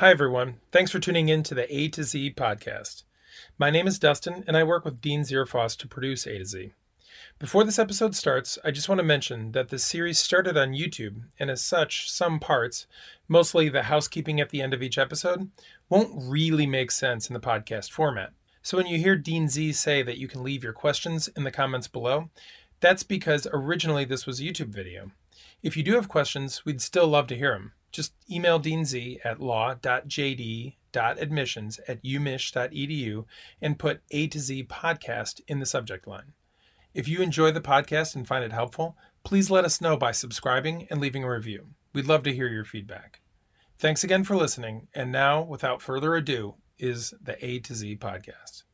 Hi, everyone. Thanks for tuning in to the A to Z podcast. My name is Dustin, and I work with Dean Zearfoss to produce A to Z. Before this episode starts, I just want to mention that this series started on YouTube, and as such, some parts, mostly the housekeeping at the end of each episode, won't really make sense in the podcast format. So when you hear Dean Z say that you can leave your questions in the comments below, that's because originally this was a YouTube video. If you do have questions, we'd still love to hear them. Just email Dean Z at law.jd.admissions at umich.edu and put A to Z podcast in the subject line. If you enjoy the podcast and find it helpful, please let us know by subscribing and leaving a review. We'd love to hear your feedback. Thanks again for listening. And now, without further ado, is the A to Z podcast.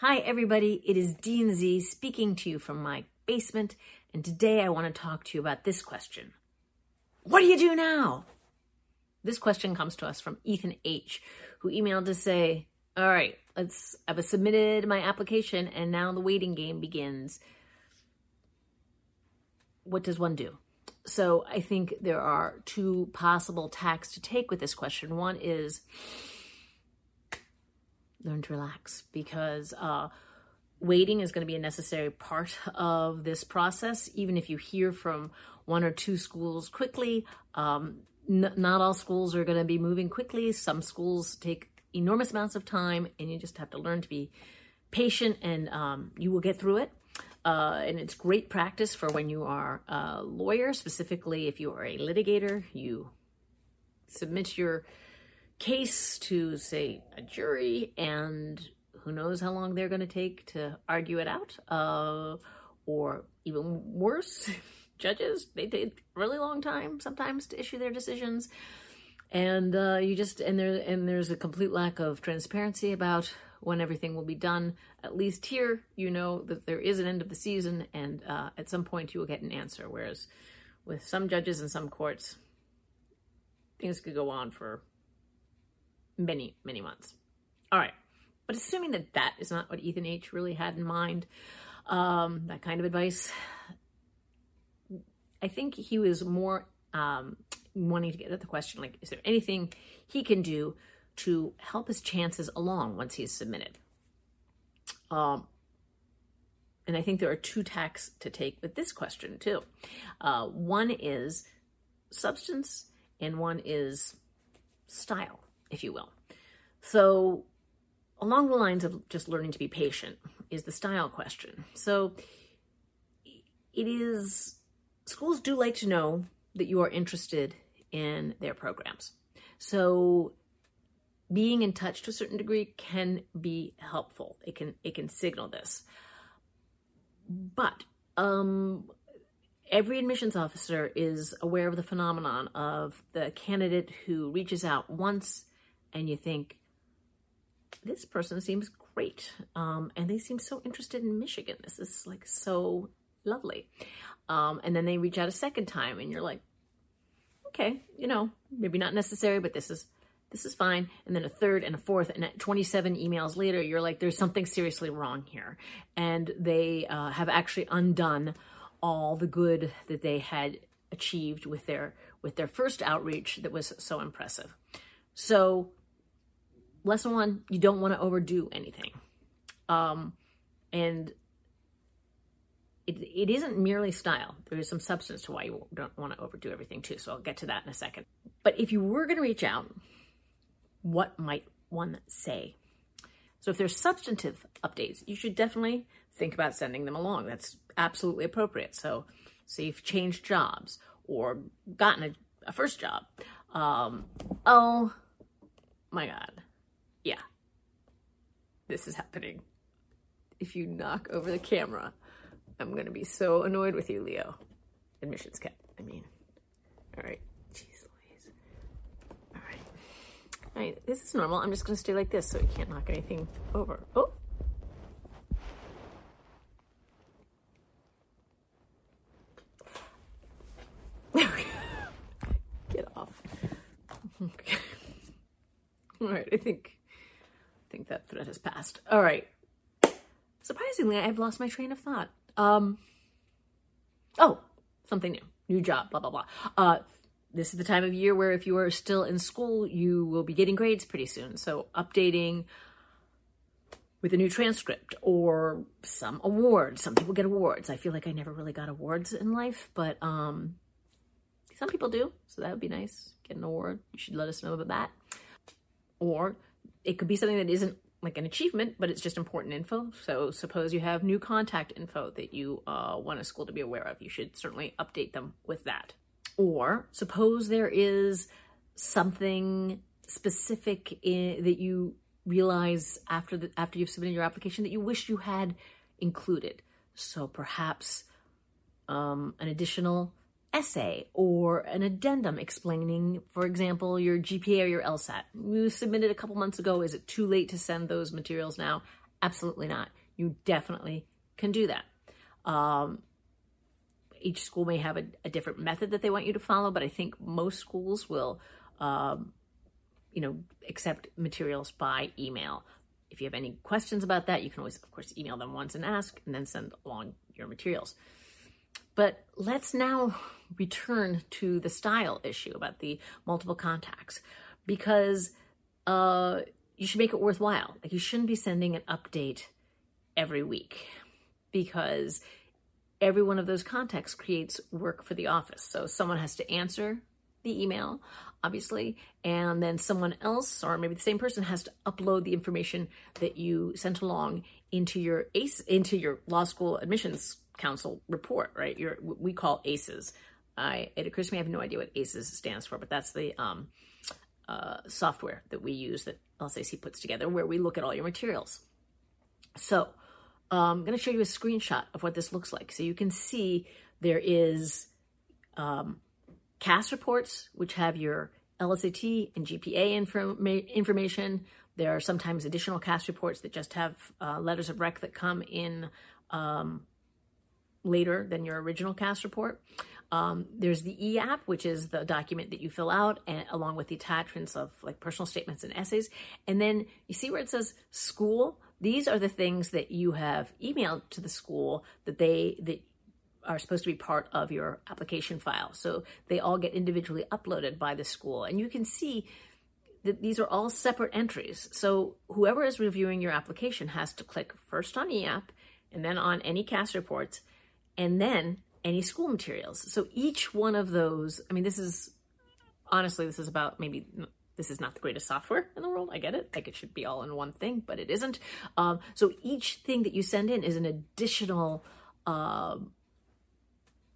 Hi, everybody. It is Dean Z speaking to you from my basement, and today I want to talk to you about this question What do you do now? This question comes to us from Ethan H., who emailed to say, All right, let's, I've submitted my application, and now the waiting game begins. What does one do? So I think there are two possible tacks to take with this question. One is, learn to relax because uh, waiting is going to be a necessary part of this process. Even if you hear from one or two schools quickly, um, n- not all schools are going to be moving quickly. Some schools take enormous amounts of time, and you just have to learn to be patient, and um, you will get through it. Uh, and it's great practice for when you are a lawyer, specifically if you are a litigator. You submit your case to, say, a jury, and who knows how long they're going to take to argue it out. Uh, or even worse, judges, they take a really long time sometimes to issue their decisions. And uh, you just and there and there's a complete lack of transparency about when everything will be done. At least here, you know that there is an end of the season, and uh, at some point you will get an answer. Whereas with some judges and some courts, things could go on for many, many months. All right. But assuming that that is not what Ethan H. really had in mind, um, that kind of advice, I think he was more um, wanting to get at the question like, is there anything he can do to help his chances along once he's submitted? Um, and I think there are two tacks to take with this question too. Uh, one is substance, and one is style if you will. So, along the lines of just learning to be patient is the style question. So, it is, schools do like to know that you are interested in their programs. So, being in touch to a certain degree can be helpful. It can it can signal this. But um every admissions officer is aware of the phenomenon of the candidate who reaches out once and you think, this person seems great. Um, and they seem so interested in Michigan. This is like so lovely. Um, and then they reach out a second time and you're like, okay, you know, maybe not necessary, but this is this is fine. And then a third and a fourth, and 27 emails later, you're like, there's something seriously wrong here. And they uh, have actually undone all the good that they had achieved with their with their first outreach that was so impressive. So lesson one, you don't want to overdo anything. Um, and it, it isn't merely style. There is some substance to why you don't want to overdo everything too. So I'll get to that in a second. But if you were going to reach out, what might one say? So if there's substantive updates, you should definitely think about sending them along. That's absolutely appropriate. So, so you've changed jobs or gotten a, a first job. Um, oh my God this is happening. If you knock over the camera, I'm to be so annoyed with you, Leo. Admissions cat, I mean. All right. Jeez Louise. All right. All right, this is normal. I'm just to stay like this so you can't knock anything over. Oh. Get off. Okay. All right, I think think that thread has passed. All right. Surprisingly, I've lost my train of thought. Um, oh, something new, new job, blah, blah, blah. Uh, this is the time of year where if you are still in school, you will be getting grades pretty soon. So updating with a new transcript or some awards. Some people get awards. I feel like I never really got awards in life, but um, some people do. So that would be nice. Get an award. You should let us know about that. Or it could be something that isn't like an achievement, but it's just important info. So suppose you have new contact info that you uh, want a school to be aware of. You should certainly update them with that. Or suppose there is something specific in, that you realize after the, after you've submitted your application that you wish you had included. So perhaps um, an additional essay or an addendum explaining, for example, your GPA or your LSAT. You submitted a couple months ago. Is it too late to send those materials now? Absolutely not. You definitely can do that. Um, each school may have a, a, different method that they want you to follow, but I think most schools will, um, you know, accept materials by email. If you have any questions about that, you can always, of course, email them once and ask, and then send along your materials. But let's now return to the style issue about the multiple contacts because uh, you should make it worthwhile. Like you shouldn't be sending an update every week because every one of those contacts creates work for the office. So someone has to answer the email, obviously, and then someone else, or maybe the same person, has to upload the information that you sent along into your ACE, into your law school admissions council report, right? We call ACEs. I it occurs to me I have no idea what ACEs stands for, but that's the um, uh, software that we use that LSAC puts together, where we look at all your materials. So um, I'm going to show you a screenshot of what this looks like, so you can see there is um, CAS reports, which have your LSAT and GPA informa- information. There are sometimes additional CAS reports that just have uh, letters of rec that come in um, later than your original CAS report. Um, there's the e-app, which is the document that you fill out, and along with the attachments of like personal statements and essays. And then you see where it says school. These are the things that you have emailed to the school that they that are supposed to be part of your application file. So they all get individually uploaded by the school. And you can see that these are all separate entries. So whoever is reviewing your application has to click first on eApp and then on any CAS reports and then any school materials. So each one of those, I mean, this is honestly, this is about maybe this is not the greatest software in the world. I get it. Like it should be all in one thing, but it isn't. Um, so each thing that you send in is an additional um,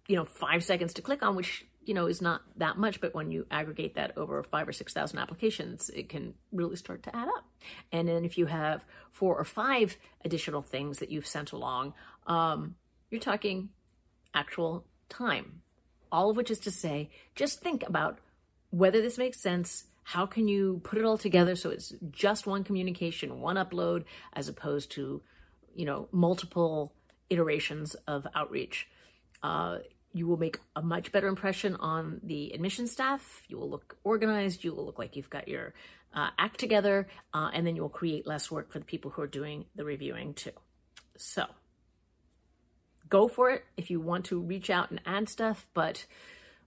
you know, five seconds to click on, which, you know, is not that much. But when you aggregate that over five or 6,000 applications, it can really start to add up. And then if you have four or five additional things that you've sent along, um, you're talking actual time. All of which is to say, just think about whether this makes sense. How can you put it all together so it's just one communication, one upload, as opposed to, you know, multiple iterations of outreach? Uh, you will make a much better impression on the admission staff. You will look organized. You will look like you've got your uh, act together, uh, and then you will create less work for the people who are doing the reviewing too. So go for it if you want to reach out and add stuff, but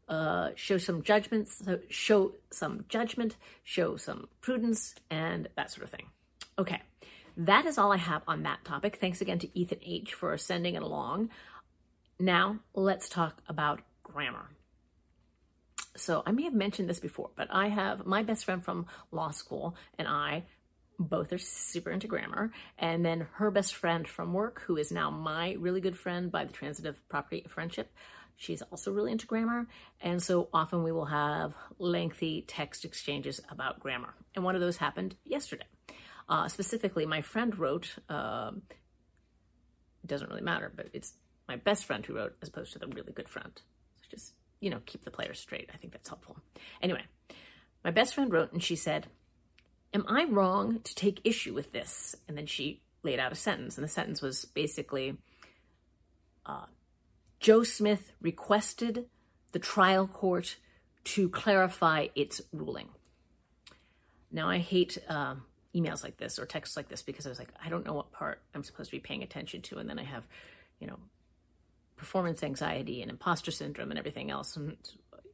uh, show some judgments, show some judgment, show some prudence, and that sort of thing. Okay, that is all I have on that topic. Thanks again to Ethan H for sending it along. Now, let's talk about grammar. So, I may have mentioned this before, but I have my best friend from law school and I both are super into grammar. And then her best friend from work, who is now my really good friend by the transitive property of friendship, she's also really into grammar. And so often we will have lengthy text exchanges about grammar. And one of those happened yesterday. Uh, specifically, my friend wrote, uh, doesn't really matter, but it's my best friend who wrote as opposed to the really good friend. So just, you know, keep the players straight. I think that's helpful. Anyway, my best friend wrote and she said, Am I wrong to take issue with this? And then she laid out a sentence, and the sentence was basically uh, Joe Smith requested the trial court to clarify its ruling. Now, I hate uh, emails like this or texts like this because I was like, I don't know what part I'm supposed to be paying attention to. And then I have, you know, performance anxiety and imposter syndrome and everything else. And,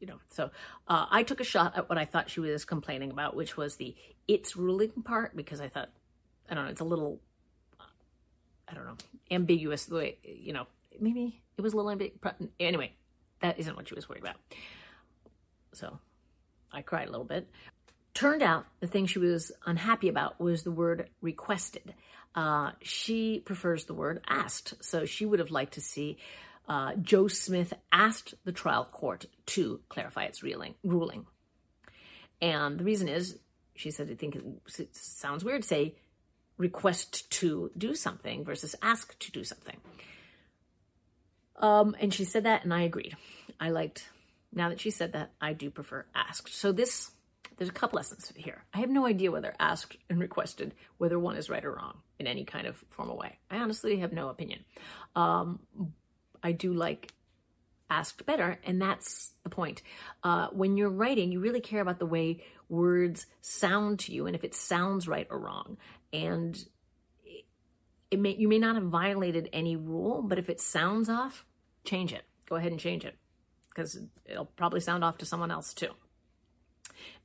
you know, so uh, I took a shot at what I thought she was complaining about, which was the it's ruling part, because I thought, I don't know, it's a little, I don't know, ambiguous the way, you know, maybe it was a little ambiguous. Anyway, that isn't what she was worried about. So I cried a little bit. Turned out the thing she was unhappy about was the word requested. Uh, she prefers the word asked. So she would have liked to see uh, Joe Smith asked the trial court to clarify its ruling. And the reason is, she said, I think it sounds weird to say request to do something versus ask to do something. Um, and she said that, and I agreed. I liked, now that she said that, I do prefer asked. So this, there's a couple lessons here. I have no idea whether asked and requested, whether one is right or wrong in any kind of formal way. I honestly have no opinion. Um, I do like asked better, and that's the point. Uh, when you're writing, you really care about the way words sound to you and if it sounds right or wrong. And it may you may not have violated any rule, but if it sounds off, change it. Go ahead and change it because it'll probably sound off to someone else too.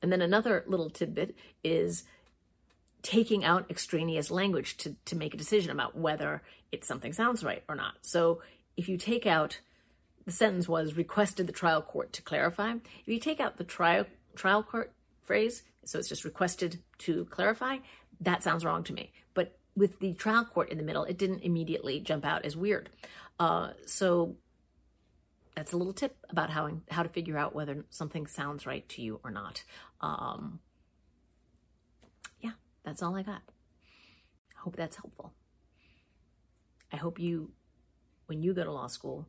And then another little tidbit is taking out extraneous language to, to make a decision about whether it something sounds right or not. So if you take out the sentence was requested the trial court to clarify. If you take out the trial trial court phrase, so it's just requested to clarify, that sounds wrong to me. But with the trial court in the middle, it didn't immediately jump out as weird. Uh, so that's a little tip about how how to figure out whether something sounds right to you or not. Um, yeah, that's all I got. I hope that's helpful. I hope you, when you go to law school,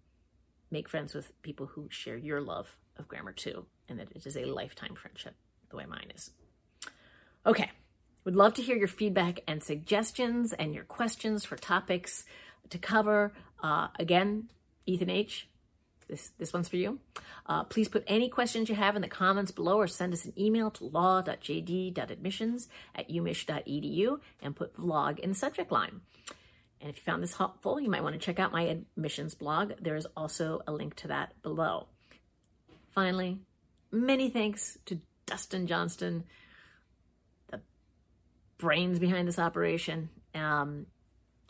make friends with people who share your love of grammar too, and that it is a lifetime friendship, the way mine is. Okay, would love to hear your feedback and suggestions and your questions for topics to cover. Uh, again, Ethan H this, this one's for you. Uh, please put any questions you have in the comments below or send us an email to law.jd.admissions at umich.edu and put vlog in the subject line. And if you found this helpful, you might want to check out my admissions blog. There is also a link to that below. Finally, many thanks to Dustin Johnston, the brains behind this operation. Um,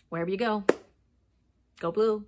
wherever you go, go blue.